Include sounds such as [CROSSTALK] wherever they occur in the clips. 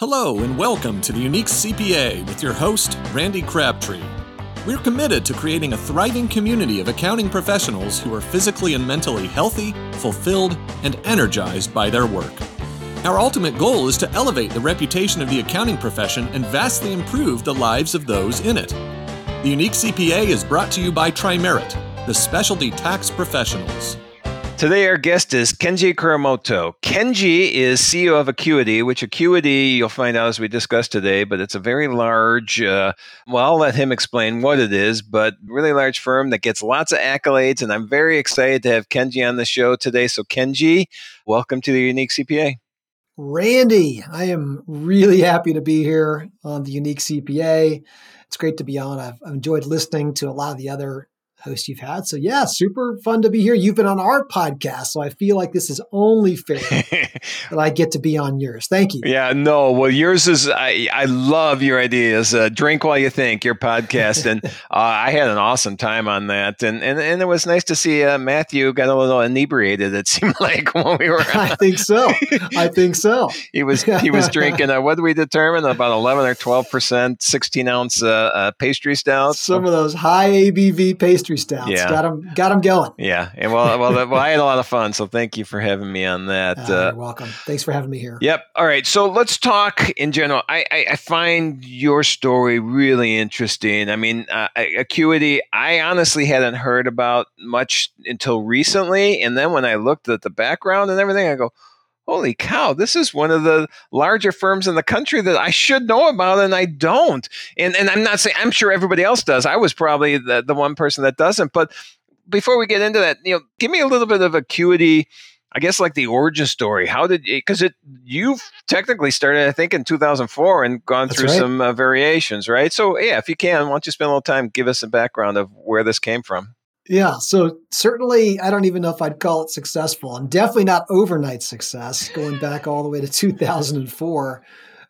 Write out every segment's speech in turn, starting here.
Hello, and welcome to the Unique CPA with your host, Randy Crabtree. We're committed to creating a thriving community of accounting professionals who are physically and mentally healthy, fulfilled, and energized by their work. Our ultimate goal is to elevate the reputation of the accounting profession and vastly improve the lives of those in it. The Unique CPA is brought to you by Trimerit, the specialty tax professionals. Today, our guest is Kenji Kuramoto. Kenji is CEO of Acuity, which Acuity you'll find out as we discuss today, but it's a very large, uh, well, I'll let him explain what it is, but really large firm that gets lots of accolades. And I'm very excited to have Kenji on the show today. So, Kenji, welcome to the Unique CPA. Randy, I am really happy to be here on the Unique CPA. It's great to be on. I've, I've enjoyed listening to a lot of the other host you've had. So yeah, super fun to be here. You've been on our podcast, so I feel like this is only fair [LAUGHS] that I get to be on yours. Thank you. Yeah, no, well, yours is I I love your ideas. Uh, Drink while you think your podcast, and [LAUGHS] uh, I had an awesome time on that, and and and it was nice to see uh, Matthew got a little inebriated. It [LAUGHS] seemed like when we were. I think so. I think so. he was he was drinking. Uh, what did we determine? About eleven or twelve percent, sixteen ounce uh, uh, pastry stouts. Some of those high ABV pastry pastry stouts. Yeah. Got them, got them going. Yeah. And well, well, well, I had a lot of fun. So thank you for having me on that. [LAUGHS] Uh, you're welcome. Thanks for having me here. Yep. All right. So let's talk in general. I, I, I find your story really interesting. I mean, uh, Acuity, I honestly hadn't heard about much until recently. And then when I looked at the background and everything, I go, holy cow, this is one of the larger firms in the country that I should know about and I don't. And and I'm not saying I'm sure everybody else does. I was probably the, the one person that doesn't. But before we get into that, you know, give me a little bit of acuity. I guess like the origin story. How did because it you've technically started I think in 2004 and gone That's through right. some uh, variations, right? So yeah, if you can, why don't you spend a little time give us a background of where this came from? Yeah, so certainly I don't even know if I'd call it successful and definitely not overnight success going back all the way to 2004.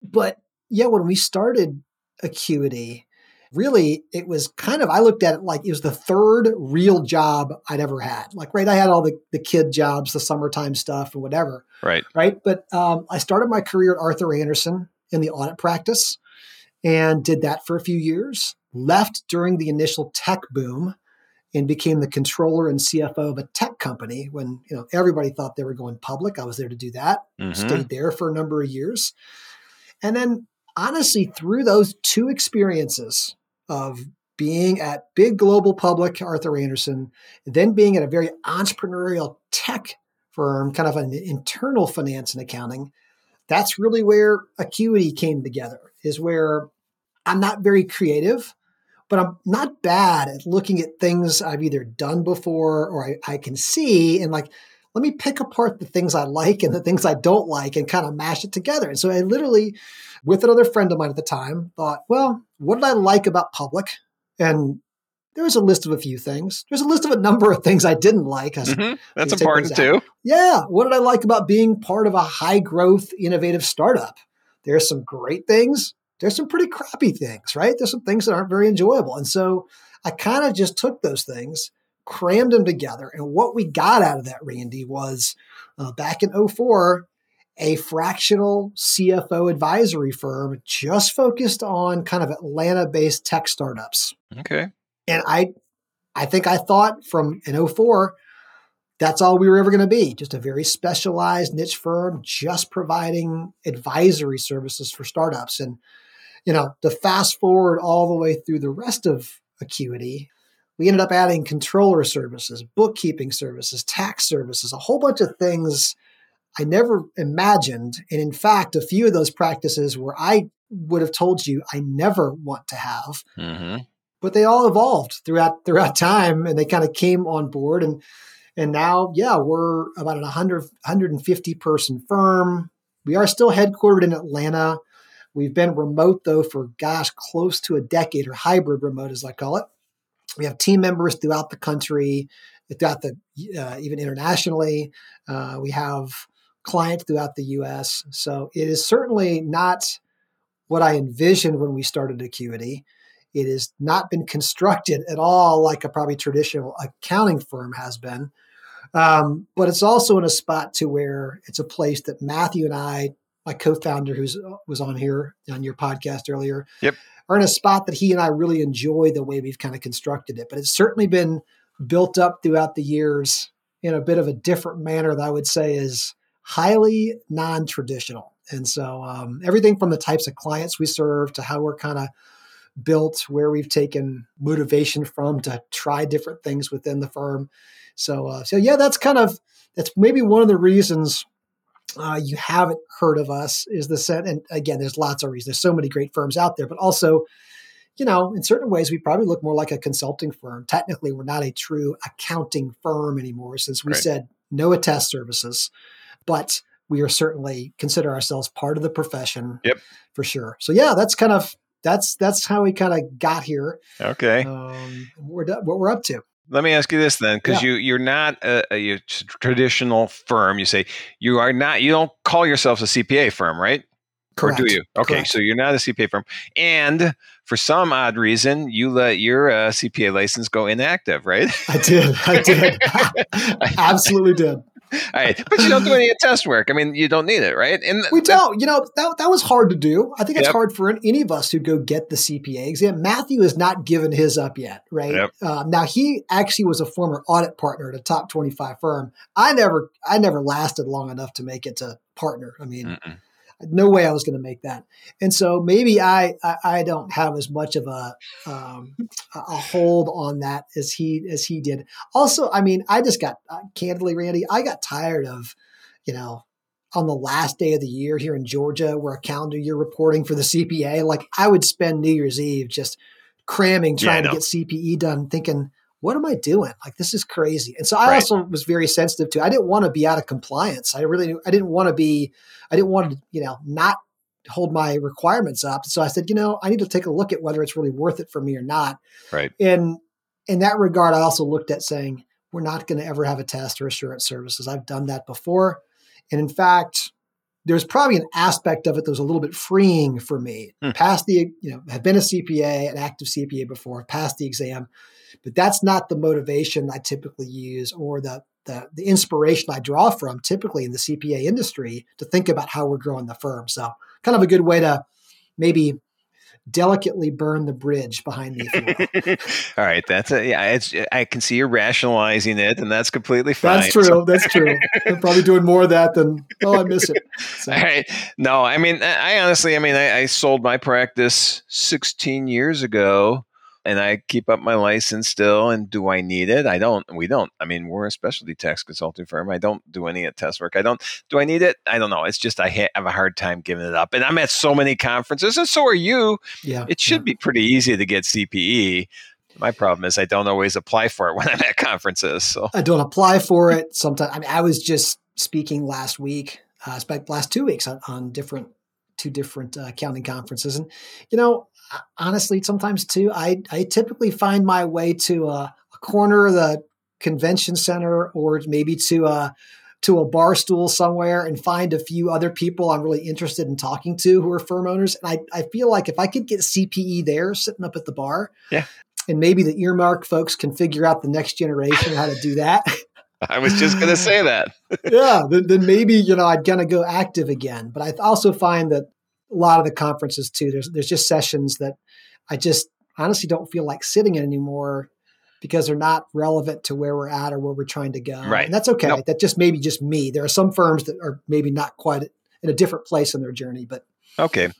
But yeah, when we started Acuity, really it was kind of, I looked at it like it was the third real job I'd ever had. Like, right, I had all the, the kid jobs, the summertime stuff and whatever. Right. Right. But um, I started my career at Arthur Andersen in the audit practice and did that for a few years, left during the initial tech boom and became the controller and CFO of a tech company when you know everybody thought they were going public. I was there to do that. Mhm. Stayed there for a number of years. And then honestly through those two experiences of being at big global public Arthur Andersen, then being at a very entrepreneurial tech firm, kind of an internal finance and accounting, that's really where Acuity came together. Is where I'm not very creative but I'm not bad at looking at things I've either done before or I, I, can see and like, let me pick apart the things I like and the things I don't like and kind of mash it together. And so I literally, with another friend of mine at the time, thought, well, what did I like about public? And there was a list of a few things. There's a list of a number of things I didn't like. Mhm. That's take important too. Yeah. What did I like about being part of a high growth, innovative startup? There's some great things. There's some pretty crappy things, right? There's some things that aren't very enjoyable. And so I kind of just took those things, crammed them together. And what we got out of that, Randy, was uh, back in 04, a fractional CFO advisory firm just focused on kind of Atlanta based tech startups. Okay. And I, I think I thought from in 04, that's all we were ever going to be just a very specialized niche firm just providing advisory services for startups and you know to fast forward all the way through the rest of acuity we ended up adding controller services bookkeeping services tax services a whole bunch of things i never imagined. And in fact a few of those practices where i would have told you i never want to have. Mm-hmm. but they all evolved throughout throughout time and they kind of came on board. And and now yeah we're about an 100 150 person firm. We are still headquartered in atlanta we've been remote though for gosh close to a decade or hybrid remote as i call it. We have team members throughout the country throughout the uh, even internationally. Uh, we have clients throughout the us so it is certainly not what i envisioned when we started acuity. It has not been constructed at all like a probably traditional accounting firm has been. Um, but it's also in a spot to where it's a place that Matthew and I my co-founder, who's was on here on your podcast earlier, Yep. are in a spot that he and I really enjoy the way we've kind of constructed it. But it's certainly been built up throughout the years in a bit of a different manner that I would say is highly non-traditional. And so um, everything from the types of clients we serve to how we're kind of built, where we've taken motivation from to try different things within the firm. So, uh, so yeah, that's kind of that's maybe one of the reasons uh, you haven't heard of us is the set. And again, there's lots of reasons. There's so many great firms out there, but also, you know, in certain ways, we probably look more like a consulting firm. Technically, we're not a true accounting firm anymore, since we Right. said no attest services, but we are certainly consider ourselves part of the profession. Yep. for sure. So yeah, that's kind of that's that's how we kind of got here. Okay. Um, we're what we're up to. Let me ask you this then, because you you're not a, a, you're traditional firm. You say you are not. You don't call yourselves a CPA firm, right? Correct. Or do you? Okay, Correct. so you're not a CPA firm, and for some odd reason, you let your uh, CPA license go inactive, right? I did. I did. [LAUGHS] [LAUGHS] Absolutely did. All right, but you don't do any test work. I mean, you don't need it, right? And We don't. You know, that, that was hard to do. I think it's Yep. hard for any of us who go get the CPA exam. Matthew has not given his up yet, right? Yep. Uh, now he actually was a former audit partner at a top twenty-five firm. I never, I never lasted long enough to make it to partner. I mean, Mm-mm. No way I was going to make that. And so maybe I, I, I don't have as much of a, um, a hold on that as he, as he did. Also, I mean, I just got uh, candidly, Randy, I got tired of, you know, on the last day of the year here in Georgia, where a calendar year reporting for the CPA, like I would spend New Year's Eve just cramming, Yeah, trying to get CPE done, thinking, what am I doing? Like this is crazy. And so I Right. also was very sensitive to. I didn't want to be out of compliance. I really, I didn't want to be. I didn't want to, you know, not hold my requirements up. So I said, you know, I need to take a look at whether it's really worth it for me or not. Right. And in that regard, I also looked at saying we're not going to ever have attest or assurance services. I've done that before, and in fact, there's probably an aspect of it that was a little bit freeing for me. Hmm. Past the, you know, have been a CPA, an active CPA before, passed the exam, but that's not the motivation I typically use or the the, the inspiration I draw from typically in the CPA industry to think about how we're growing the firm. So, kind of a good way to maybe delicately burn the bridge behind me. If you will. [LAUGHS] All right, that's a yeah. It's I can see you're rationalizing it, and that's completely fine. That's true. That's true. I'm probably doing more of that than oh, I miss it. So, All right. No, I mean, I I honestly, I mean, I, I sold my practice 16 years ago, and I keep up my license still. And do I need it? I don't. We don't. I mean, we're a specialty tax consulting firm. I don't do any test work. I don't. Do I need it? I don't know. It's just I ha- have a hard time giving it up. And I'm at so many conferences, and so are you. yeah, It should be pretty easy to get CPE. My problem is I don't always apply for it [LAUGHS] when I'm at conferences. So I don't apply for it. Sometimes I mean, I was just speaking last week, uh, spent last two weeks on, on different two different uh, accounting conferences, and you know, honestly, sometimes too, I I typically find my way to a, a corner of the convention center or maybe to a to a bar stool somewhere and find a few other people I'm really interested in talking to who are firm owners. And I, I feel like if I could get CPE there sitting up at the bar, Yeah. and maybe the Earmark folks can figure out the next generation how to do that. [LAUGHS] I was just going to say that. yeah, then, then maybe you know I'd gonna go active again. But I also find that a lot of the conferences too, there's there's just sessions that I just honestly don't feel like sitting in anymore because they're not relevant to where we're at or where we're trying to go. Right. And that's okay. Nope. That just maybe just me. There are some firms that are maybe not quite in a different place in their journey, but Okay.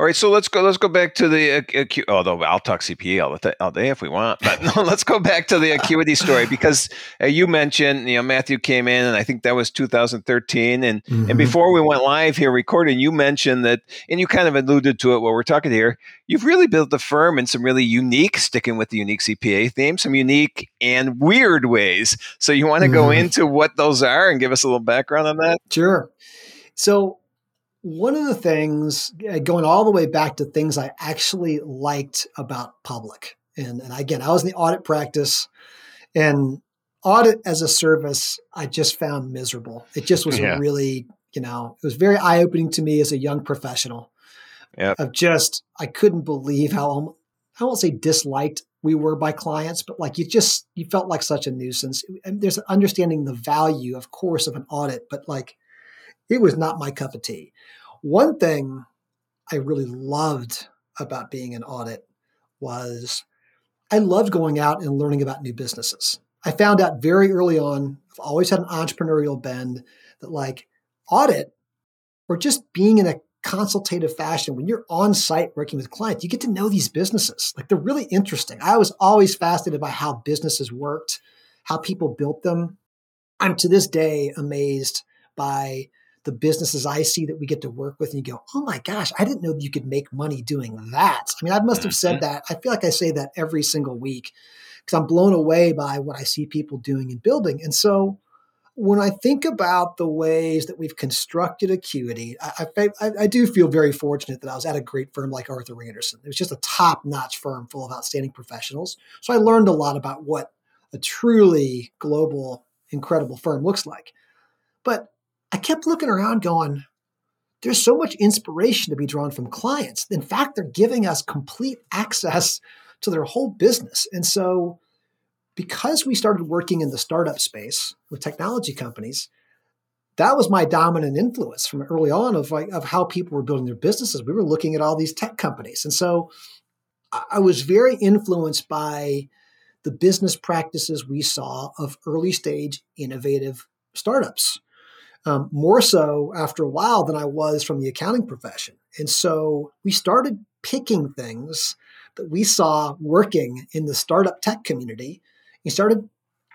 All right, so let's go. Let's go back to the acu- although I'll talk CPE all, th- all day if we want, but [LAUGHS] no, let's go back to the acuity story because uh, you mentioned you know Matthew came in and I think that was 2013, and Mm-hmm. and before we went live here recording, you mentioned that, and you kind of alluded to it while we're talking here. You've really built the firm in some really unique, sticking with the unique CPA theme, some unique and weird ways. So you want to go Mhm. into what those are and give us a little background on that? Sure. So, one of the things, uh, going all the way back to things I actually liked about public, and, and again, I was in the audit practice, and audit as a service, I just found miserable. It just was Yeah. really, you know, it was very eye opening to me as a young professional. Yep. Of just, I couldn't believe how, um, I won't say disliked we were by clients, but like you just, you felt like such a nuisance. And there's understanding the value, of course, of an audit, but like, it was not my cup of tea. One thing I really loved about being an audit was I loved going out and learning about new businesses. I found out very early on, I've always had an entrepreneurial bend that like audit or just being in a consultative fashion, when you're on site working with clients, you get to know these businesses. Like they're really interesting. I was always fascinated by how businesses worked, how people built them. I'm to this day amazed by the businesses I see that we get to work with, and you go, oh my gosh, I didn't know you could make money doing that. I mean, I must have said mm-hmm. that. I feel like I say that every single week because I'm blown away by what I see people doing and building. And so when I think about the ways that we've constructed Acuity, I, I, I, do feel very fortunate that I was at a great firm like Arthur Andersen. It was just a top notch firm full of outstanding professionals. So I learned a lot about what a truly global, incredible firm looks like. But I kept looking around going, there's so much inspiration to be drawn from clients. In fact, they're giving us complete access to their whole business. And so, because we started working in the startup space with technology companies, that was my dominant influence from early on of like of how people were building their businesses. We were looking at all these tech companies. And so I was very influenced by the business practices we saw of early stage innovative startups um, more so after a while than I was from the accounting profession. And so we started picking things that we saw working in the startup tech community and started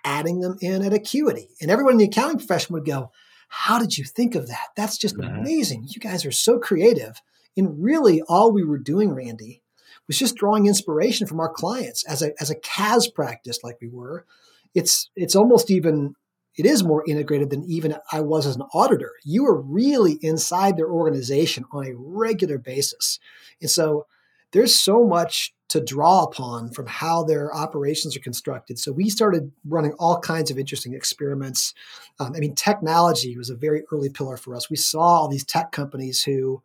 adding them in at Acuity. And everyone in the accounting profession would go, How did you think of that? That's just mm-hmm. amazing. You guys are so creative. And really, all we were doing, Randy, was just drawing inspiration from our clients as a, as a CAS practice, like we were. It's, it's almost even it is more integrated than even I was as an auditor. You are really inside their organization on a regular basis. And so there's so much to draw upon from how their operations are constructed. So we started running all kinds of interesting experiments. Um, I mean, technology was a very early pillar for us. We saw all these tech companies who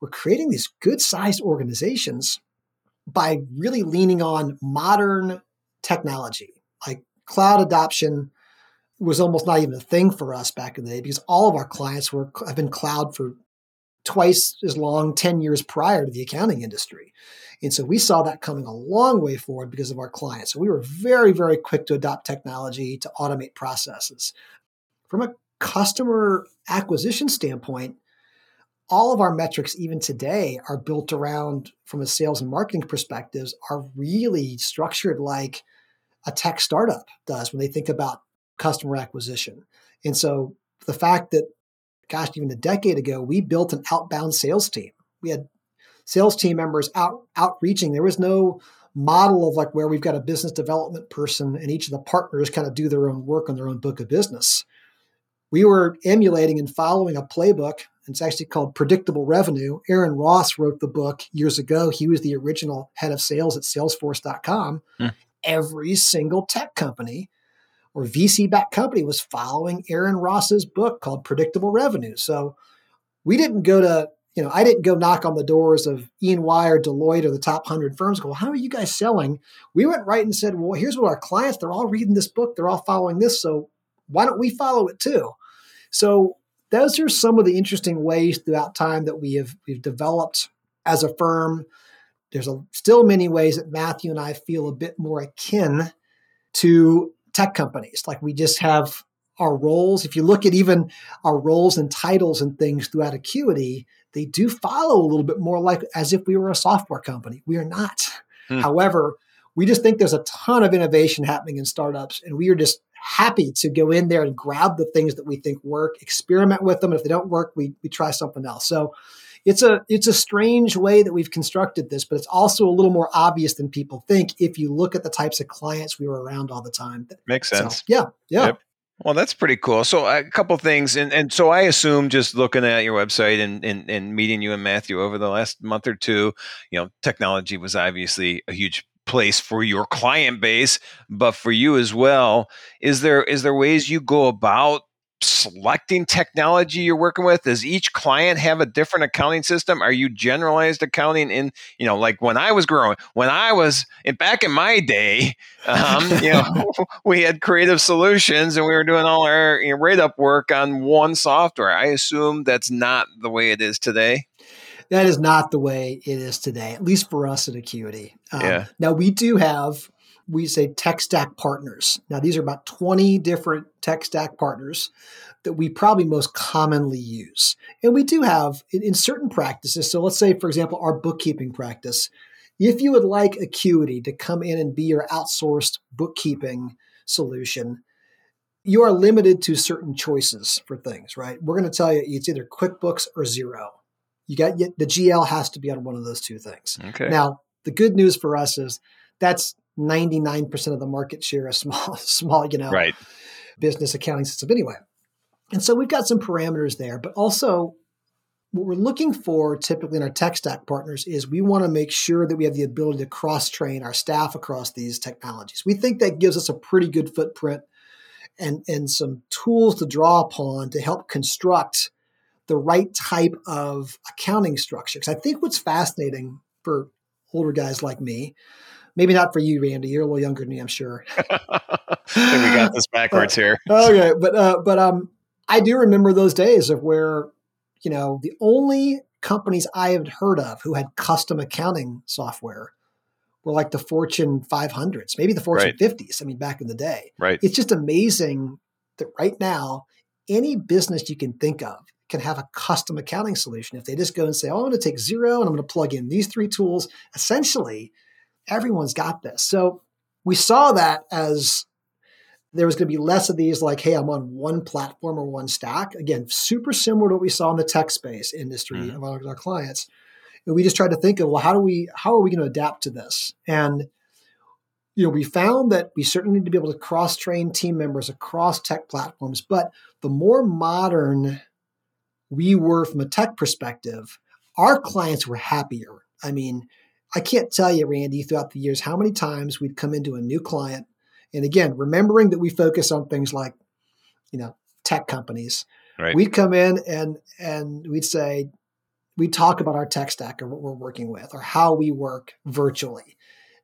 were creating these good sized organizations by really leaning on modern technology like cloud adoption was almost not even a thing for us back in the day because all of our clients were have been cloud for twice as long 10 years prior to the accounting industry. And so we saw that coming a long way forward because of our clients. So we were very very quick to adopt technology to automate processes. From a customer acquisition standpoint all of our metrics even today are built around from a sales and marketing perspectives are really structured like a tech startup does when they think about customer acquisition. And so the fact that, gosh, even a decade ago, we built an outbound sales team. We had sales team members out outreaching. There was no model of like where we've got a business development person and each of the partners kind of do their own work on their own book of business. We were emulating and following a playbook. It's actually called Predictable Revenue. Aaron Ross wrote the book years ago. He was the original head of sales at salesforce.com. Hmm. Every single tech company or VC backed company was following Aaron Ross's book called Predictable Revenue. So we didn't go to, you know, I didn't go knock on the doors of E&Y or Deloitte or the top 100 firms. Go, well, how are you guys selling? We went right and said, well, here's what our clients, they're all reading this book, they're all following this. So why don't we follow it too? So those are some of the interesting ways throughout time that we have we've developed as a firm. There's a, still many ways that Matthew and I feel a bit more akin to tech companies. Like we just have our roles. If you look at even our roles and titles and things throughout Acuity, they do follow a little bit more like as if we were a software company. We are not. Hmm. However, we just think there's a ton of innovation happening in startups, and we are just happy to go in there and grab the things that we think work, experiment with them. And If they don't work, we we try something else. So it's a it's a strange way that we've constructed this, but it's also a little more obvious than people think if you look at the types of clients we were around all the time. Makes sense. So, yeah, yeah. Yep. Well, that's pretty cool. So a couple things, and and so I assume just looking at your website and, and and meeting you and Matthew over the last month or two, you know, technology was obviously a huge place for your client base, but for you as well. Is there is there ways you go about selecting technology you're working with? Does each client have a different accounting system? Are you generalized accounting in, you know, like when I was growing, when I was in, back in my day, um, you know, [LAUGHS] [LAUGHS] we had creative solutions and we were doing all our you know, write up work on one software. I assume that's not the way it is today. That is not the way it is today, at least for us at Acuity. Um, yeah. Now we do have we say tech stack partners. Now, these are about 20 different tech stack partners that we probably most commonly use. And we do have in, in, certain practices. So let's say, for example, our bookkeeping practice. If you would like Acuity to come in and be your outsourced bookkeeping solution, you are limited to certain choices for things, right? We're going to tell you it's either QuickBooks or Xero. You got the GL has to be on one of those two things. Okay. Now, the good news for us is that's 99% of the market share a [LAUGHS] small small you know right. business accounting system. Anyway and so we've got some parameters there but also what we're looking for typically in our tech stack partners is we want to make sure that we have the ability to cross train our staff across these technologies. We think that gives us a pretty good footprint and and some tools to draw upon to help construct the right type of accounting structure. Because i think what's fascinating for older guys like me Maybe not for you, Randy. You're a little younger than me, I'm sure. [LAUGHS] we got this backwards here. [LAUGHS] okay, but uh, but um, I do remember those days of where you know the only companies I had heard of who had custom accounting software were like the Fortune 500s, maybe the Fortune right. 50s. I mean, back in the day. Right. It's just amazing that right now any business you can think of can have a custom accounting solution if they just go and say, "Oh, I'm going to take Xero and I'm going to plug in these three tools." Essentially, everyone's got this. So we saw that as there was going to be less of these like, hey, I'm on one platform or one stack. Again, super similar to what we saw in the tech space industry mm-hmm. of our, our clients. And we just tried to think of, well, how do we, how are we going to adapt to this? And you know, we found that we certainly need to be able to cross train team members across tech platforms, but the more modern we were from a tech perspective, our clients were happier. I mean, I can't tell you, Randy, throughout the years, how many times we'd come into a new client. And again, remembering that we focus on things like, you know, tech companies. Right. We'd come in and and we'd say, we'd talk about our tech stack or what we're working with or how we work virtually.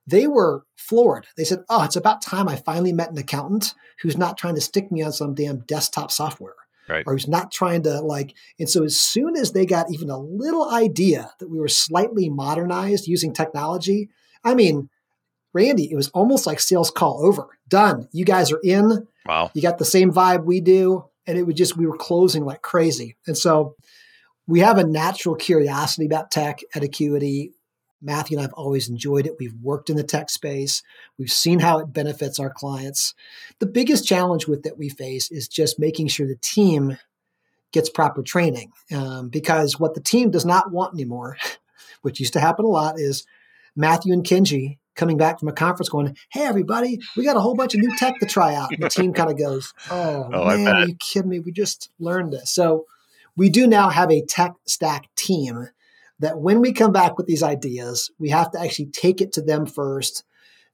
They were floored. They said, Oh, it's about time I finally met an accountant who's not trying to stick me on some damn desktop software right. or who's not trying to like. And so as soon as they got even a little idea that we were slightly modernized using technology, I mean, Randy, it was almost like sales call over. Done. You guys are in. Wow. You got the same vibe we do. And it would just, we were closing like crazy. And so we have a natural curiosity about tech at Acuity. Matthew and I have always enjoyed it. We've worked in the tech space. We've seen how it benefits our clients. The biggest challenge with that we face is just making sure the team gets proper training. Um, because what the team does not want anymore, [LAUGHS] which used to happen a lot, is Matthew and Kenji coming back from a conference going, Hey, everybody, we got a whole bunch of new tech to try out. And the team kind of goes, [LAUGHS] Oh, oh man, are you kidding me? We just learned this. So we do now have a tech stack team that when we come back with these ideas, we have to actually take it to them first.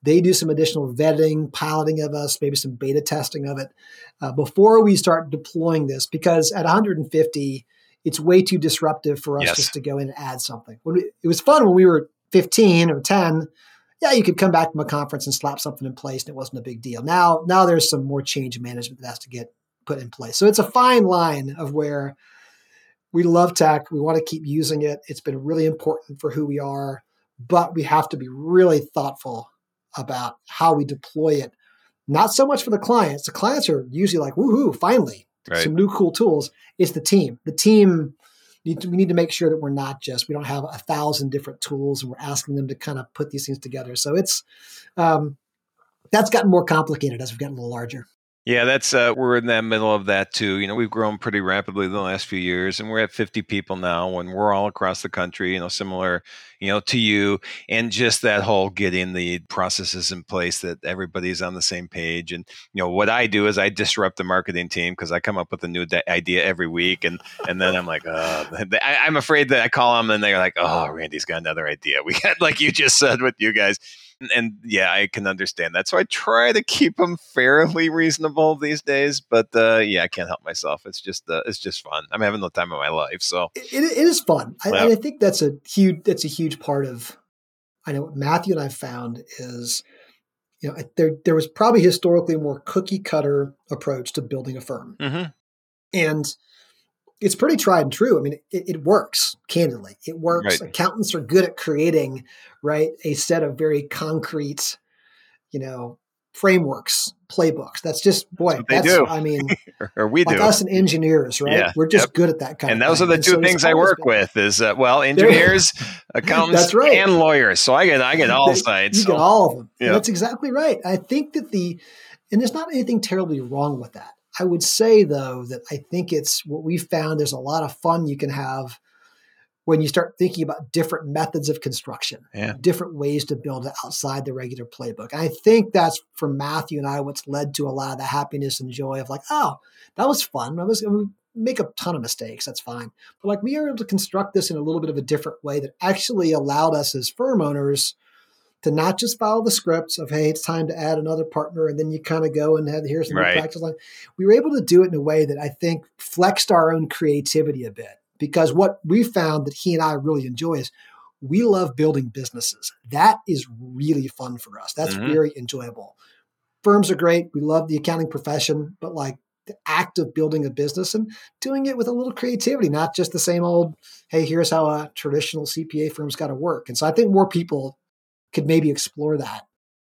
They do some additional vetting, piloting of us, maybe some beta testing of it uh, before we start deploying this. Because at 150, it's way too disruptive for us yes. just to go in and add something. We, it was fun when we were 15 or 10. Yeah, you could come back from a conference and slap something in place, and it wasn't a big deal. Now, now there's some more change management that has to get put in place. So it's a fine line of where we love tech. We want to keep using it. It's been really important for who we are, but we have to be really thoughtful about how we deploy it. Not so much for the clients. The clients are usually like, woohoo, finally, right. some new cool tools. It's the team. The team, need to, we need to make sure that we're not just, we don't have a thousand different tools and we're asking them to kind of put these things together. So it's, um, that's gotten more complicated as we've gotten a little larger. Yeah, that's uh, we're in that middle of that too. You know, we've grown pretty rapidly the last few years, and we're at 50 people now, and we're all across the country. You know, similar, you know, to you, and just that whole getting the processes in place that everybody's on the same page. And you know, what I do is I disrupt the marketing team because I come up with a new de- idea every week, and and then I'm like, oh, I, I'm afraid that I call them, and they're like, oh, Randy's got another idea. [LAUGHS] We got like you just said with you guys and yeah, I can understand that. So I try to keep them fairly reasonable these days. But uh, yeah, I can't help myself. It's just uh, it's just fun. I'm having the time of my life. So it, it is fun. I, I think that's a huge that's a huge part of. I know what Matthew and I found is, you know, there there was probably historically a more cookie cutter approach to building a firm, mm-hmm. and it's pretty tried and true. I mean, it, it works. Candidly, it works. Right. Accountants are good at creating right a set of very concrete, you know, frameworks, playbooks. That's just boy. That's, that's I mean, [LAUGHS] or we like do. us and engineers, right? Yeah, We're just yep. good at that kind. Of thing. And those are the two so things I work been, with: is uh, well, engineers, [LAUGHS] accountants, that's right. and lawyers. So I get I get all [LAUGHS] sides. You so. get all of them. Yep. That's exactly right. I think that the and there's not anything terribly wrong with that. I would say though that I think it's what we found. There's a lot of fun you can have when you start thinking about different methods of construction, yeah. different ways to build it outside the regular playbook. And I think that's for Matthew and I what's led to a lot of the happiness and joy of like, oh, that was fun. I was going to make a ton of mistakes. That's fine. But like we were able to construct this in a little bit of a different way that actually allowed us as firm owners to not just follow the scripts of hey, it's time to add another partner, and then you kind of go and have here's the right. practice line. We were able to do it in a way that I think flexed our own creativity a bit because what we found that he and I really enjoy is we love building businesses. That is really fun for us. That's mm-hmm. very enjoyable. Firms are great. We love the accounting profession, but like the act of building a business and doing it with a little creativity, not just the same old, hey, here's how a traditional CPA firm's got to work. And so I think more people could maybe explore that.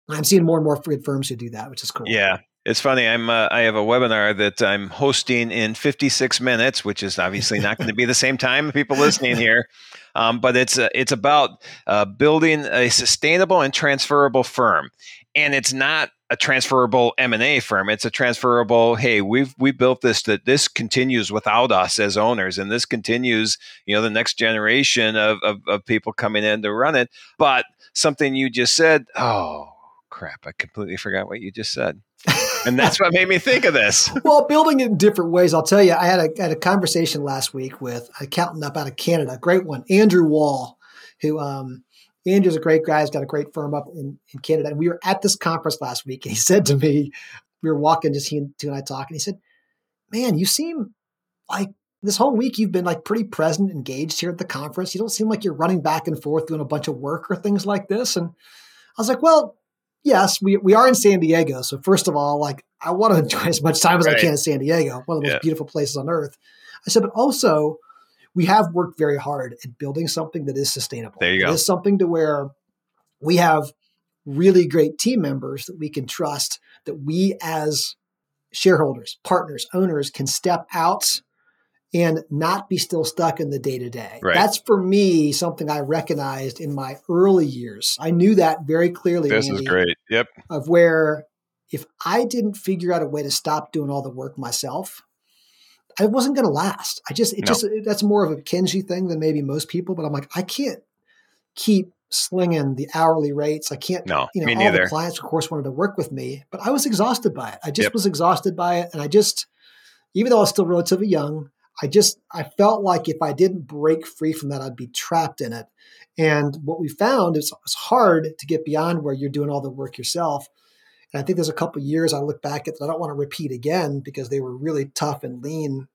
I'm seeing more and more firms who do that, which is cool. Yeah. It's funny. I'm uh, I have a webinar that I'm hosting in 56 minutes, which is obviously not going to be the same time people listening here, [LAUGHS] um, but it's uh, it's about uh, building a sustainable and transferable firm, and it's not a transferable M&A firm. It's a transferable, hey, we've we built this that this continues without us as owners and this continues, you know, the next generation of, of, of people coming in to run it. But something you just said, oh crap, I completely forgot what you just said. and that's what made me think of this. [LAUGHS] well, building it in different ways. I'll tell you, I had a, had a conversation last week with an accountant up out of Canada, great one, Andrew Wall, who um, Andrew's a great guy. He's got a great firm up in, in Canada. And we were at this conference last week, and he [LAUGHS] said to me, we were walking, just he and two and I talking. He said, "Man, you seem like this whole week you've been like pretty present, engaged here at the conference. You don't seem like you're running back and forth doing a bunch of work or things like this." And I was like, "Well, yes, we we are in San Diego. So first of all, like I want to [LAUGHS] enjoy as much time as right. I can in San Diego, one of the most beautiful places on earth." I said, "But also." we have worked very hard at building something that is sustainable. There you go. It is something to where we have really great team members that we can trust, that we as shareholders, partners, owners can step out and not be still stuck in the day to day. That's for me something I recognized in my early years. I knew that very clearly. This Andy, is great. Yep. Of where if I didn't figure out a way to stop doing all the work myself, I wasn't going to last. I just, it no. just, that's more of a Kenji thing than maybe most people. But I'm like, I can't keep slinging the hourly rates. I can't, no, you know, all neither. the clients, of course, wanted to work with me, but I was exhausted by it. I just yep. was exhausted by it. And I just, even though I was still relatively young, I just, I felt like if I didn't break free from that, I'd be trapped in it. And what we found is it's hard to get beyond where you're doing all the work yourself. And I think there's a couple years I look back at that I don't want to repeat again because they were really tough and lean.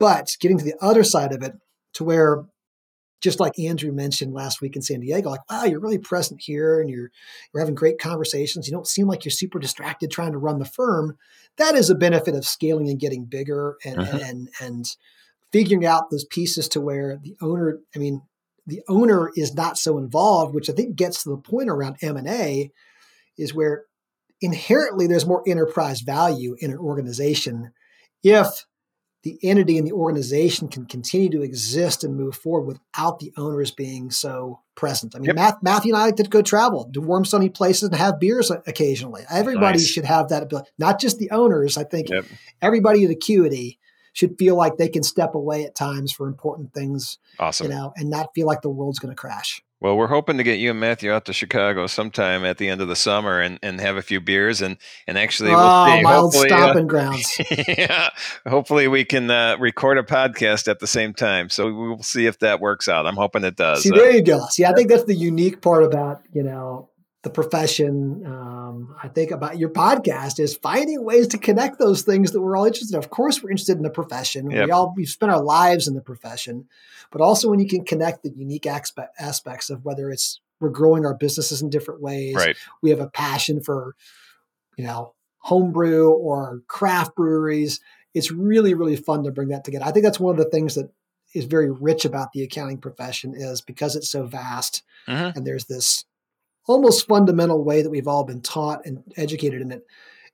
But getting to the other side of it, to where just like Andrew mentioned last week in San Diego, like, wow, you're really present here and you're you're having great conversations. You don't seem like you're super distracted trying to run the firm. That is a benefit of scaling and getting bigger and mm-hmm. and and figuring out those pieces to where the owner, I mean, the owner is not so involved, which I think gets to the point around M and A, is where inherently there's more enterprise value in an organization if the entity and the organization can continue to exist and move forward without the owners being so present. I mean, yep. Matthew and I like to go travel to warm, sunny places and have beers occasionally. Everybody nice. should have that ability, not just the owners. I think yep. everybody at Acuity should feel like they can step away at times for important things. Awesome. You know, and not feel like the world's going to crash. Well, we're hoping to get you and Matthew out to Chicago sometime at the end of the summer and, and have a few beers and and actually we'll oh, see. my old uh, stomping uh, grounds. [LAUGHS] yeah, hopefully we can uh, record a podcast at the same time. So we'll see if that works out. I'm hoping it does. See, there you go. See, I think that's the unique part about you know the profession. Um, I think about your podcast is finding ways to connect those things that we're all interested in. Of course, we're interested in the profession. Yep. We all we've spent our lives in the profession, but also when you can connect the unique aspect, aspects of whether it's we're growing our businesses in different ways. Right. We have a passion for, you know, homebrew or craft breweries. It's really really fun to bring that together. I think that's one of the things that is very rich about the accounting profession is because it's so vast mm-hmm. and there's this almost fundamental way that we've all been taught and educated in it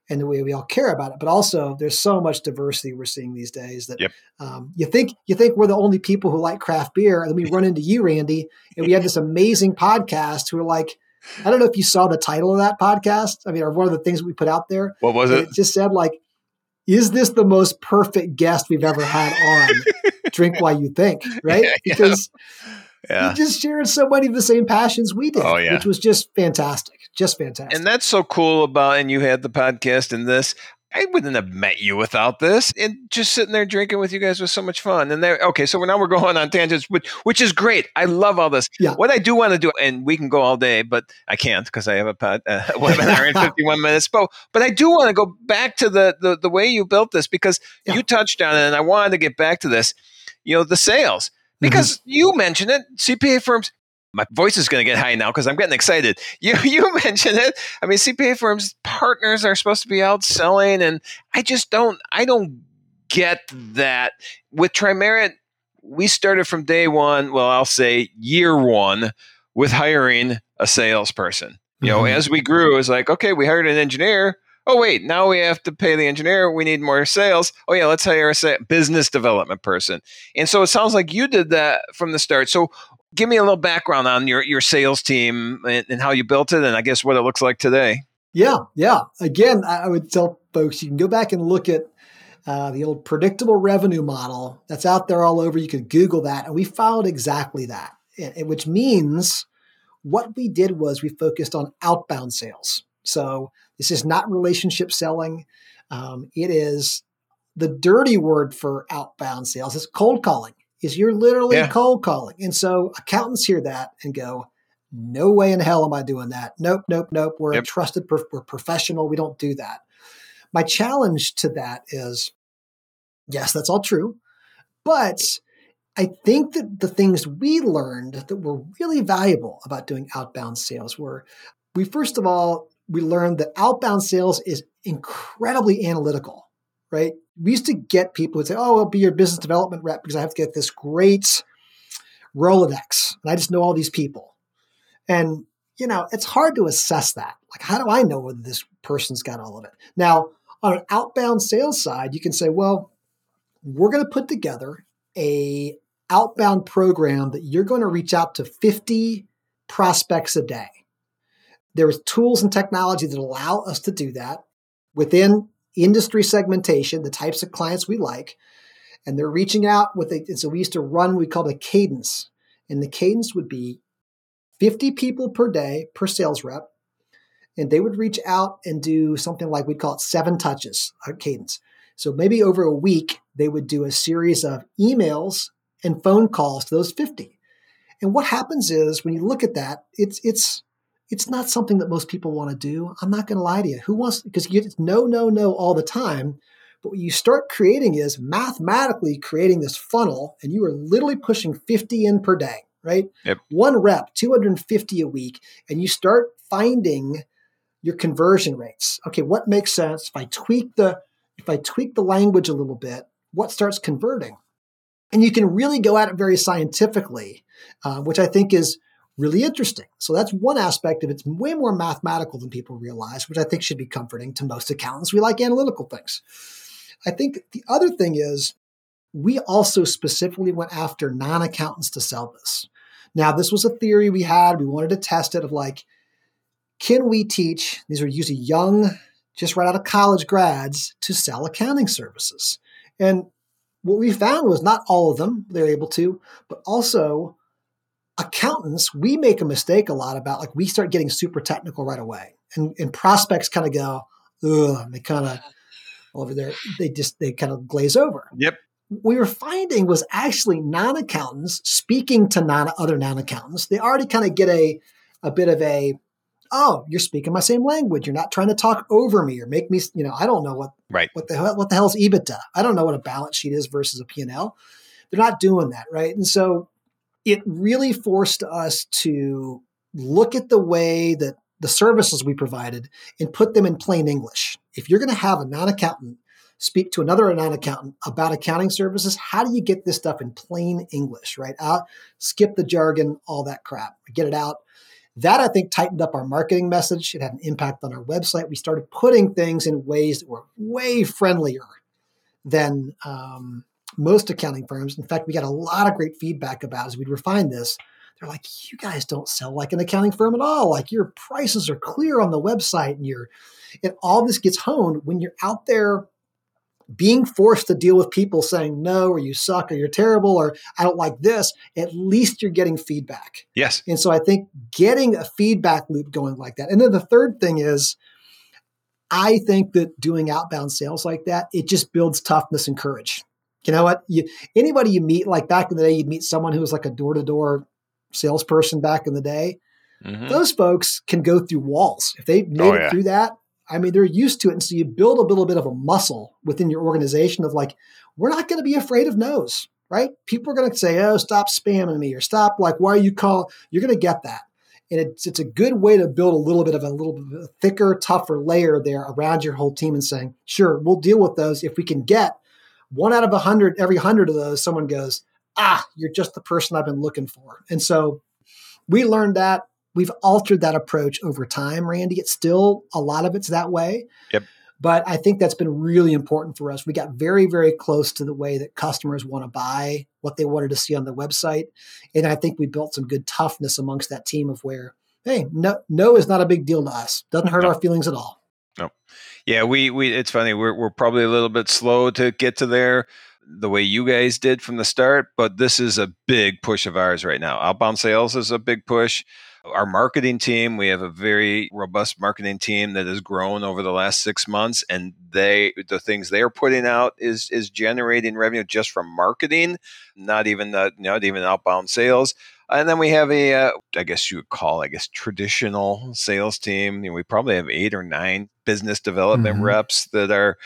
and the way we all care about it. But also there's so much diversity we're seeing these days that yep. um, you think you think we're the only people who like craft beer and then we run into you randy and we have this amazing podcast who are like i don't know if you saw the title of that podcast i mean or one of the things we put out there what was it? it just said like is this the most perfect guest we've ever had on? Drink while you think right? [LAUGHS] Yeah, because yeah yeah. he just shared so many of the same passions we did, oh, yeah. which was just fantastic. Just fantastic. And that's so cool about, and you had the podcast and this. I wouldn't have met you without this. And just sitting there drinking with you guys was so much fun. And there, okay, so now we're going on tangents, which, which is great. I love all this. Yeah. What I do want to do, and we can go all day, but I can't because I have a pod, uh, [LAUGHS] webinar in [LAUGHS] 51 minutes. But, but I do want to go back to the, the, the way you built this because yeah. you touched on it, and I wanted to get back to this. You know, the sales because mm-hmm. you mentioned it, CPA firms. My voice is going to get high now because I'm getting excited. [LAUGHS] You you [LAUGHS] mentioned it. I mean, CPA firms partners are supposed to be out selling, and I just don't. I don't get that with Trimerit. We started from day one. Well, I'll say year one with hiring a salesperson. You know, mm-hmm. as we grew, it was like, okay, we hired an engineer oh wait now we have to pay the engineer we need more sales. Oh yeah let's hire a sa- business development person. And so it sounds like you did that from the start. So give me a little background on your, your sales team and, and how you built it and i guess what it looks like today. Yeah yeah. Again i would tell folks you can go back and look at uh, the old predictable revenue model that's out there all over. You could google that and we followed exactly that. Which means what we did was we focused on outbound sales so this is not relationship selling. Um, it is the dirty word for outbound sales is cold calling. Is you're literally yeah. cold calling, and so accountants hear that and go, "No way in hell am I doing that." Nope, nope, nope. We're yep. a trusted, we're professional. We don't do that. My challenge to that is, yes, that's all true, but I think that the things we learned that were really valuable about doing outbound sales were we first of all we learned that outbound sales is incredibly analytical, right? We used to get people who'd say, Oh, I'll be your business development rep because I have to get this great Rolodex and I just know all these people. And, you know, it's hard to assess that. Like, how do I know whether this person's got all of it? Now, on an outbound sales side, you can say, well, we're going to put together a outbound program that you're going to reach out to 50 prospects a day. There's tools and technology that allow us to do that within industry segmentation, the types of clients we like. And they're reaching out with a, and so we used to run what we called a cadence. And the cadence would be 50 people per day per sales rep. And they would reach out and do something like we'd call it seven touches, a cadence. So maybe over a week, they would do a series of emails and phone calls to those 50. And what happens is when you look at that, it's it's it's not something that most people want to do. I'm not going to lie to you. Who wants, because you get no, no, no all the time. But what you start creating is mathematically creating this funnel, and you are literally pushing 50 in per day, right? Yep. One rep, 250 a week, and you start finding your conversion rates. Okay, what makes sense if I tweak the if I tweak the language a little bit? What starts converting? And you can really go at it very scientifically, uh, which I think is really interesting. So that's one aspect of it. It's way more mathematical than people realize, which I think should be comforting to most accountants. We like analytical things. I think the other thing is we also specifically went after non accountants to sell this. Now, this was a theory we had. We wanted to test it of like, can we teach, these are usually young, just right out of college grads, to sell accounting services? And what we found was not all of them, they're able to, but also accountants, we make a mistake a lot about like we start getting super technical right away, and, and prospects kind of go, ugh, they kind of over there, they just they kind of glaze over. Yep. What we were finding was actually non-accountants speaking to non other non-accountants. They already kind of get a a bit of a oh, you're speaking my same language. You're not trying to talk over me or make me, you know, I don't know what right. what the hell what the hell's EBITDA. I don't know what a balance sheet is versus a P&L. They're not doing that, right? And so it really forced us to look at the way that the services we provided and put them in plain English. If you're going to have a non-accountant speak to another non-accountant about accounting services, how do you get this stuff in plain English, right? Out, skip the jargon, all that crap. Get it out. That I think tightened up our marketing message. It had an impact on our website. We started putting things in ways that were way friendlier than um, most accounting firms. In fact, we got a lot of great feedback about as we refined this. They're like, you guys don't sell like an accounting firm at all. Like your prices are clear on the website, and you're, and all this gets honed when you're out there being forced to deal with people saying no or you suck or you're terrible or i don't like this at least you're getting feedback yes and so i think getting a feedback loop going like that and then the third thing is i think that doing outbound sales like that it just builds toughness and courage you know what you, anybody you meet like back in the day you'd meet someone who was like a door-to-door salesperson back in the day mm-hmm. those folks can go through walls if they made oh, it through that I mean, they're used to it. And so you build a little bit of a muscle within your organization of like, we're not going to be afraid of no's, right? People are going to say, oh, stop spamming me or stop, like, why are you call? You're going to get that. And it's, it's a good way to build a little bit of a little bit of a thicker, tougher layer there around your whole team and saying, sure, we'll deal with those. If we can get one out of a hundred, every hundred of those, someone goes, ah, you're just the person I've been looking for. And so we learned that We've altered that approach over time, Randy. It's still a lot of it's that way. Yep. But I think that's been really important for us. We got very, very close to the way that customers want to buy, what they wanted to see on the website. And I think we built some good toughness amongst that team of where, hey, no, no is not a big deal to us. Doesn't hurt no. our feelings at all. No. Yeah, we we it's funny, we're we're probably a little bit slow to get to there the way you guys did from the start, but this is a big push of ours right now. Outbound sales is a big push. Our marketing team, we have a very robust marketing team that has grown over the last six months, and they the things they're putting out is is generating revenue just from marketing, not even the, not even outbound sales. And then we have a, uh, I guess you would call, I guess, traditional sales team. You know, we probably have eight or nine business development mm-hmm. reps that are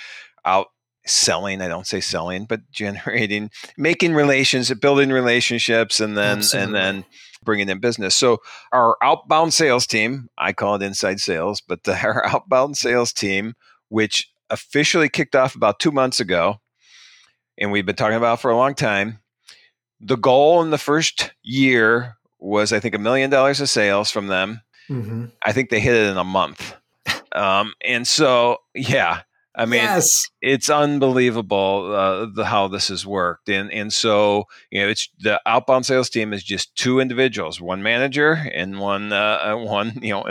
out selling i don't say selling but [LAUGHS] generating making relations building relationships and then Absolutely. and then bringing in business. So our outbound sales team, I call it inside sales, but the, [LAUGHS] our outbound sales team, which officially kicked off about two months ago, and we've been talking about for a long time. The goal in the first year was, I think, a million dollars of sales from them. Mm-hmm. I think they hit it in a month. Um, and so, yeah, I mean, yes. it's unbelievable uh, the how this has worked, and and so you know, it's the outbound sales team is just two individuals, one manager and one uh, uh one you know,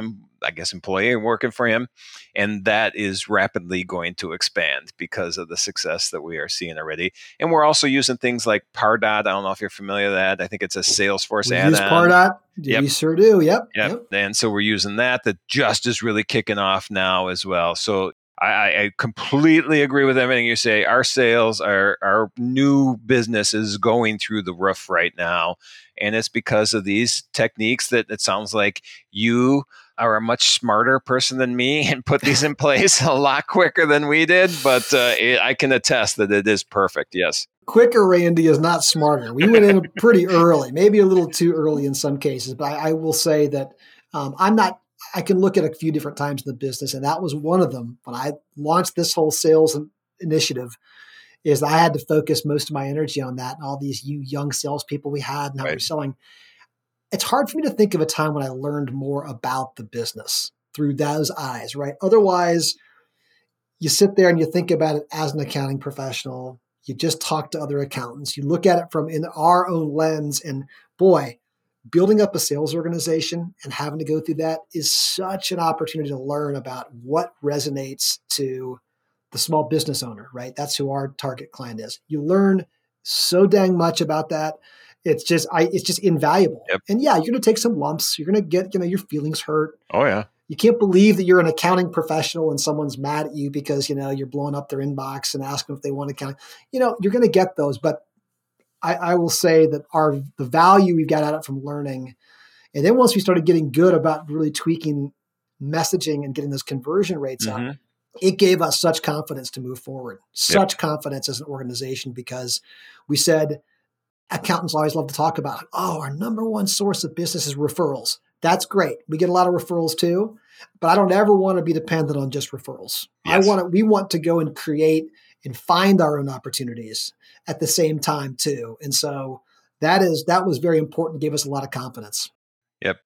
I guess employee working for him, and that is rapidly going to expand because of the success that we are seeing already. And we're also using things like Pardot. I don't know if you're familiar with that. I think it's a Salesforce we add-on. Use Pardot. Yep. We sure do. Yep. yep. Yep. And so we're using that. That just is really kicking off now as well. So I, I, completely agree with everything you say. Our sales, our our new business is going through the roof right now, and it's because of these techniques that it sounds like you are a much smarter person than me and put these in place a lot quicker than we did. But uh, it, I can attest that it is perfect. Yes. Quicker, Randy, is not smarter. We went in [LAUGHS] pretty early, maybe a little too early in some cases. But I, I will say that um, I'm not I can look at a few different times in the business, and that was one of them. When I launched this whole sales initiative, is I had to focus most of my energy on that and all these you young salespeople we had and how right. we're selling. It's hard for me to think of a time when I learned more about the business through those eyes, right? Otherwise, you sit there and you think about it as an accounting professional. You just talk to other accountants. You look at it from in our own lens, and boy, building up a sales organization and having to go through that is such an opportunity to learn about what resonates to the small business owner, right? That's who our target client is. You learn so dang much about that. It's just I it's just invaluable. Yep. And yeah, you're going to take some lumps. You're going to get, you know, your feelings hurt. Oh yeah. You can't believe that you're an accounting professional and someone's mad at you because, you know, you're blowing up their inbox and asking if they want accounting. You know, you're going to get those, but I, I will say that our the value we've got out of it from learning, and then once we started getting good about really tweaking messaging and getting those conversion rates Mhm. up, it gave us such confidence to move forward. Such confidence as an organization because we said accountants always love to talk about, oh, our number one source of business is referrals. That's great. We get a lot of referrals too, but I don't ever want to be dependent on just referrals. Yes. I want to we want to go and create and find our own opportunities at the same time too. And so that is that was very important, gave us a lot of confidence. Yep.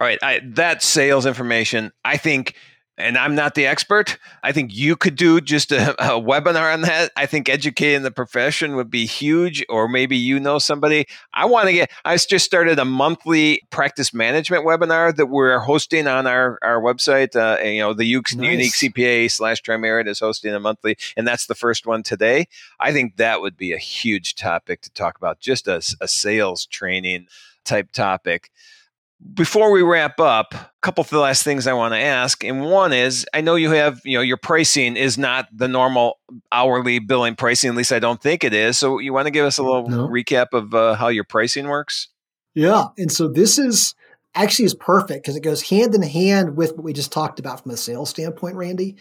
All right, I, that sales information, I think, and I'm not the expert. I think you could do just a, [LAUGHS] a webinar on that. I think educating the profession would be huge, or maybe you know somebody. I want to get. I just started a monthly practice management webinar that we're hosting on our our website. Uh, and, you know, the Unique, Nice. Unique CPA slash Trimerit is hosting a monthly, and that's the first one today. I think that would be a huge topic to talk about, just a, a sales training type topic before we wrap up, a couple of the last things I want to ask, and one is I know you have you know your pricing is not the normal hourly billing pricing. At least I don't think it is. So you want to give us a little No. recap of uh, how your pricing works? Yeah. And so this is actually is perfect because it goes hand in hand with what we just talked about from a sales standpoint, Randy.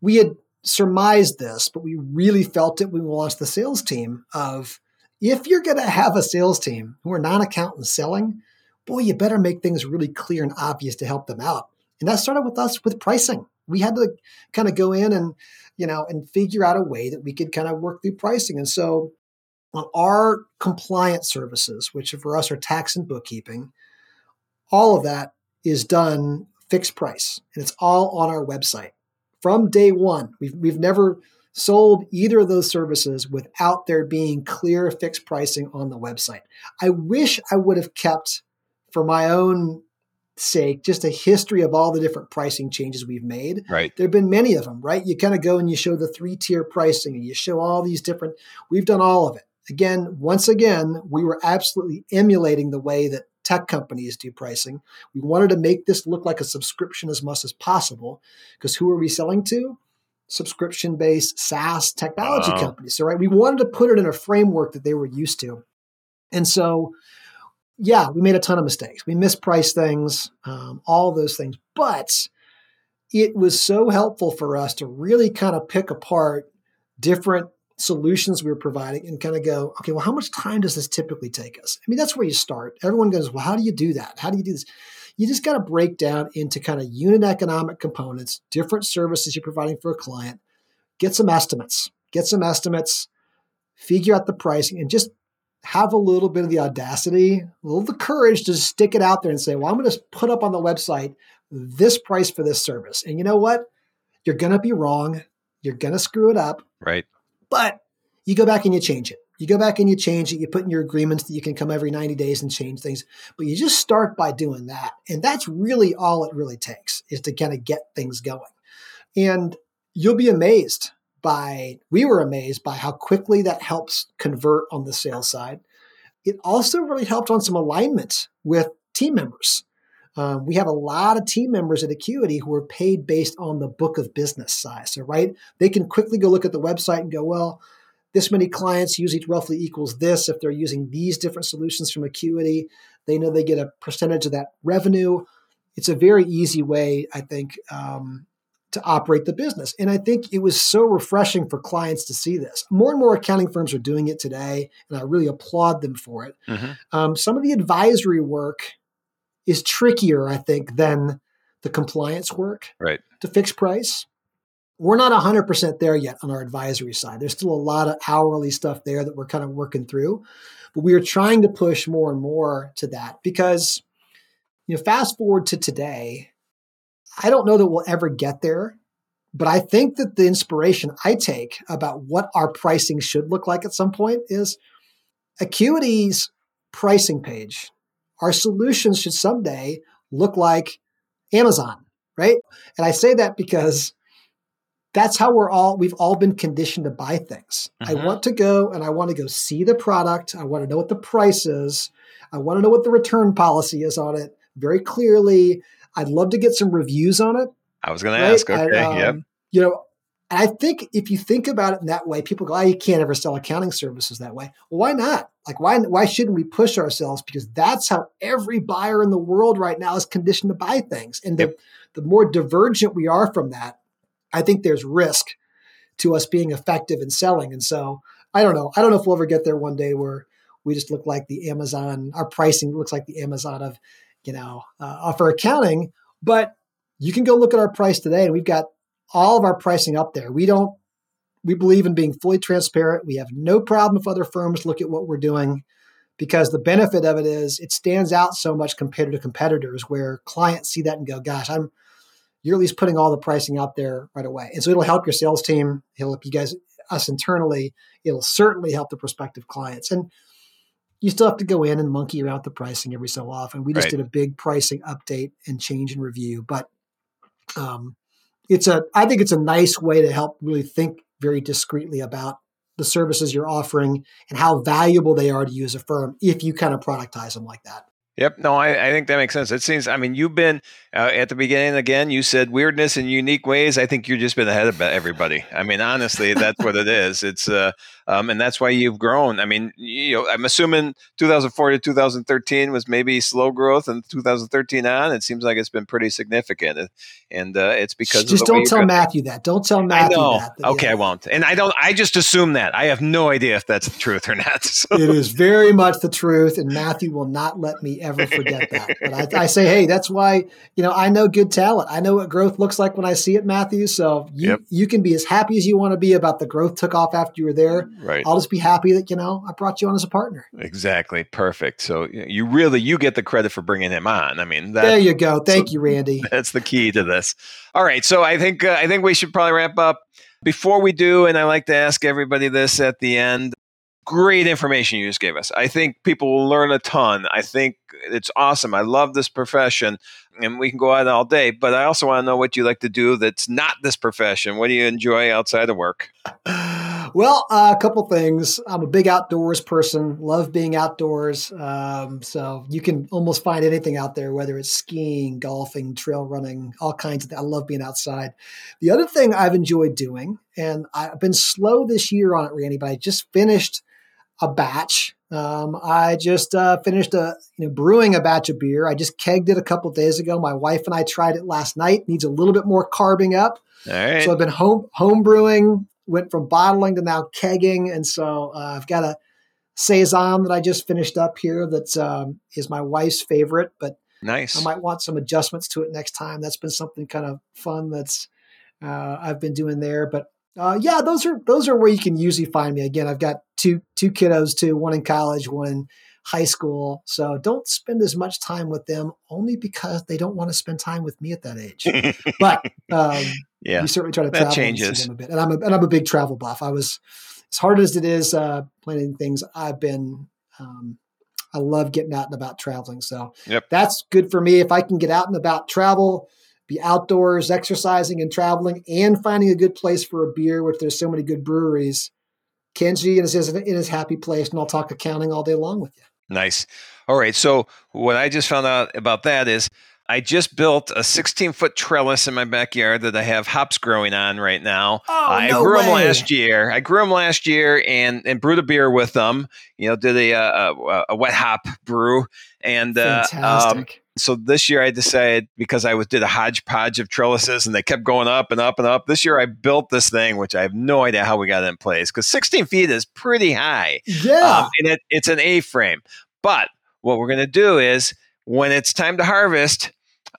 We had surmised this, but we really felt it when we launched the sales team of if you're going to have a sales team who are non-accountants selling, boy, you better make things really clear and obvious to help them out. And that started with us with pricing. We had to kind of go in and, you know, and figure out a way that we could kind of work through pricing. And so on our compliance services, which for us are tax and bookkeeping, all of that is done fixed price and it's all on our website from day one. We've, we've never sold either of those services without there being clear fixed pricing on the website. I wish I would have kept, for my own sake, just a history of all the different pricing changes we've made Right. there have been many of them, right? You kind of go and you show the three tier pricing and you show all these different, we've done all of it. Again, once again, we were absolutely emulating the way that tech companies do pricing. We wanted to make this look like a subscription as much as possible because who are we selling to? Subscription based SaaS technology Wow. companies. So, right, we wanted to put it in a framework that they were used to. And so, yeah, we made a ton of mistakes. We mispriced things, um, all those things. But it was so helpful for us to really kind of pick apart different solutions we were providing and kind of go, okay, well, how much time does this typically take us? I mean, that's where you start. Everyone goes, well, how do you do that? How do you do this? You just got to break down into kind of unit economic components, different services you're providing for a client, get some estimates, get some estimates, figure out the pricing, and just have a little bit of the audacity, a little of the courage to stick it out there and say, well, I'm going to put up on the website this price for this service. And you know what? You're going to be wrong. You're going to screw it up, Right. but you go back and you change it. You go back and you change it. You put in your agreements that you can come every 90 days and change things. But you just start by doing that. And that's really all it really takes is to kind of get things going. And you'll be amazed by, we were amazed by how quickly that helps convert on the sales side. It also really helped on some alignment with team members. Um, we have a lot of team members at Acuity who are paid based on the book of business size. So, right, they can quickly go look at the website and go, well, this many clients usually roughly equals this. If they're using these different solutions from Acuity, they know they get a percentage of that revenue. It's a very easy way, I think, um, to operate the business. And I think it was so refreshing for clients to see this. More and more accounting firms are doing it today, and I really applaud them for it. Mhm. Um, some of the advisory work is trickier, I think, than the compliance work Right. to fix price. We're not 100% there yet on our advisory side. There's still a lot of hourly stuff there that we're kind of working through. But we are trying to push more and more to that because, you know, fast forward to today, I don't know that we'll ever get there. But I think that the inspiration I take about what our pricing should look like at some point is Acuity's pricing page. Our solutions should someday look like Amazon, right? And I say that because that's how we're all we've all been conditioned to buy things. I Mhm. want to go and I want to go see the product. I want to know what the price is. I want to know what the return policy is on it very clearly. I'd love to get some reviews on it. I was going to ask. Okay. I, um, yep. You know, I think if you think about it in that way, people go, "Oh, you can't ever sell accounting services that way." Well, why not? Like, why why shouldn't we push ourselves? Because that's how every buyer in the world right now is conditioned to buy things. And the, yep. the more divergent we are from that, I think there's risk to us being effective in selling. And so I don't know. I don't know if we'll ever get there one day where we just look like the Amazon. Our pricing looks like the Amazon of, you know, uh, accounting. But you can go look at our price today, and we've got all of our pricing up there. We don't. We believe in being fully transparent. We have no problem if other firms look at what we're doing because the benefit of it is it stands out so much compared to competitors where clients see that and go, gosh, I'm you're at least putting all the pricing out there right away. And so it'll help your sales team, it'll help you guys us internally, it'll certainly help the prospective clients. And you still have to go in and monkey around the pricing every so often. We just right. did a big pricing update and change and review, but um, it's a I think it's a nice way to help really think very discreetly about the services you're offering and how valuable they are to you as a firm if you kind of productize them like that. Yep. No, I, I think that makes sense. It seems, I mean, you've been uh, at the beginning again, you said weirdness in unique ways. I think you've just been ahead of everybody. I mean, honestly, that's what it is. It's, uh, um, and that's why you've grown. I mean, you know, I'm assuming 2004 to 2013 was maybe slow growth, and 2013 on, it seems like it's been pretty significant, and uh, it's because just don't tell Matthew that. Don't tell Matthew that. okay, yeah. I won't. And I don't. I just assume that. I have no idea if that's the truth or not. [LAUGHS] So. It is very much the truth, and Matthew will not let me ever forget that. But I, I, say, hey, that's why you know I know good talent. I know what growth looks like when I see it, Matthew. So you yep. you can be as happy as you want to be about the growth took off after you were there. Right. I'll just be happy that you know I brought you on as a partner. Exactly. Perfect. So you really you get the credit for bringing him on. I mean, that, there you go. Thank so you, Randy. [LAUGHS] That's the key to this. All right. So I think uh, I think we should probably wrap up. Before we do, and I like to ask everybody this at the end, great information you just gave us. I think people will learn a ton. I think it's awesome. I love this profession and we can go on all day, but I also want to know what you like to do that's not this profession. What do you enjoy outside of work? [SIGHS] Well, uh, a couple things. I'm a big outdoors person, love being outdoors. Um, so you can almost find anything out there, whether it's skiing, golfing, trail running, all kinds of things. I love being outside. The other thing I've enjoyed doing, and I've been slow this year on it, Randy, but I just finished a batch. Um, I just uh, finished a you know brewing a batch of beer. I just kegged it a couple days ago. My wife and I tried it last night. Needs a little bit more carbing up. So I've been home home brewing. Went from bottling to now kegging, and so uh, I've got a saison that I just finished up here. That um, is my wife's favorite, but nice. I might want some adjustments to it next time. That's been something kind of fun that's uh, I've been doing there. But uh, yeah, those are those are where you can usually find me. Again, I've got two two kiddos too, one in college, one in high school. So don't spend as much time with them only because they don't want to spend time with me at that age. [LAUGHS] but um, yeah, we certainly try to travel that changes. a bit. And I'm a, and I'm a big travel buff. I was as hard as it is uh, planning things. I've been um, I love getting out and about traveling. So yep. that's good for me. If I can get out and about travel, be outdoors, exercising and traveling, and finding a good place for a beer, which there's so many good breweries. Kenji is in his happy place, and I'll talk accounting all day long with you. Nice. All right. So what I just found out about that is I just built a 16 foot trellis in my backyard that I have hops growing on right now. Oh, I no grew way. them last year. I grew them last year and, and brewed a beer with them. You know, did a, a, a wet hop brew. And uh, um, so this year I decided because I was did a hodgepodge of trellises and they kept going up and up and up. This year I built this thing, which I have no idea how we got it in place because 16 feet is pretty high. Yeah, um, and it, it's an A frame. But what we're going to do is when it's time to harvest,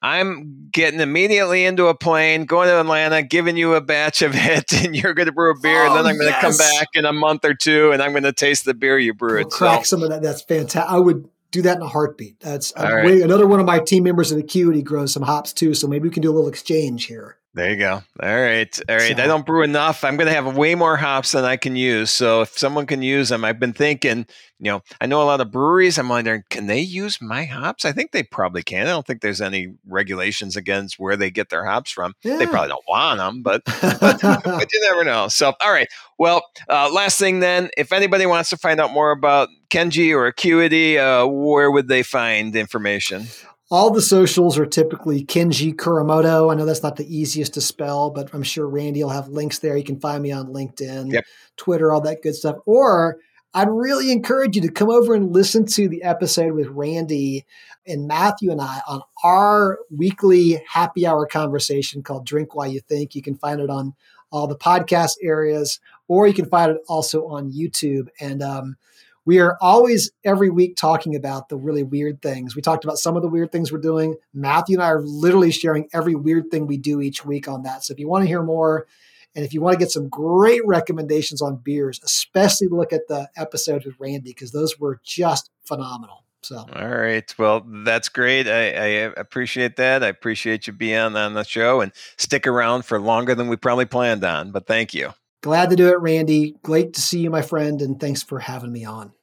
I'm getting immediately into a plane, going to Atlanta, giving you a batch of [LAUGHS] it, and you're going to brew a beer, oh, and then I'm going to yes. come back in a month or two, and I'm going to taste the beer you brewed. We'll crack so. some of that. That's fantastic. I would do that in a heartbeat. That's right. another one of my team members at he grows some hops too, so maybe we can do a little exchange here. There you go. All right. All right. So, I don't brew enough. I'm going to have way more hops than I can use. So if someone can use them, I've been thinking, you know, I know a lot of breweries. I'm wondering, can they use my hops? I think they probably can. I don't think there's any regulations against where they get their hops from. Yeah. They probably don't want them, but, [LAUGHS] but, but, you never know. So, all right. Well, uh, last thing then, if anybody wants to find out more about Kenji or Acuity, uh, where would they find information? All the socials are typically Kenji Kuramoto. I know that's not the easiest to spell, but I'm sure Randy will have links there. You can find me on LinkedIn, yep. Twitter, all that good stuff. Or I'd really encourage you to come over and listen to the episode with Randy and Matthew and I on our weekly happy hour conversation called Drink While You Think. You can find it on all the podcast areas, or you can find it also on YouTube. And um, we are always every week talking about the really weird things. We talked about some of the weird things we're doing. Matthew and I are literally sharing every weird thing we do each week on that. So if you want to hear more, and if you want to get some great recommendations on beers, especially look at the episodes with Randy because those were just phenomenal. So, all right. Well, that's great. I, I, appreciate that. I appreciate you being on the show and stick around for longer than we probably planned on. But thank you. Glad to do it, Randy. Great to see you, my friend, and thanks for having me on.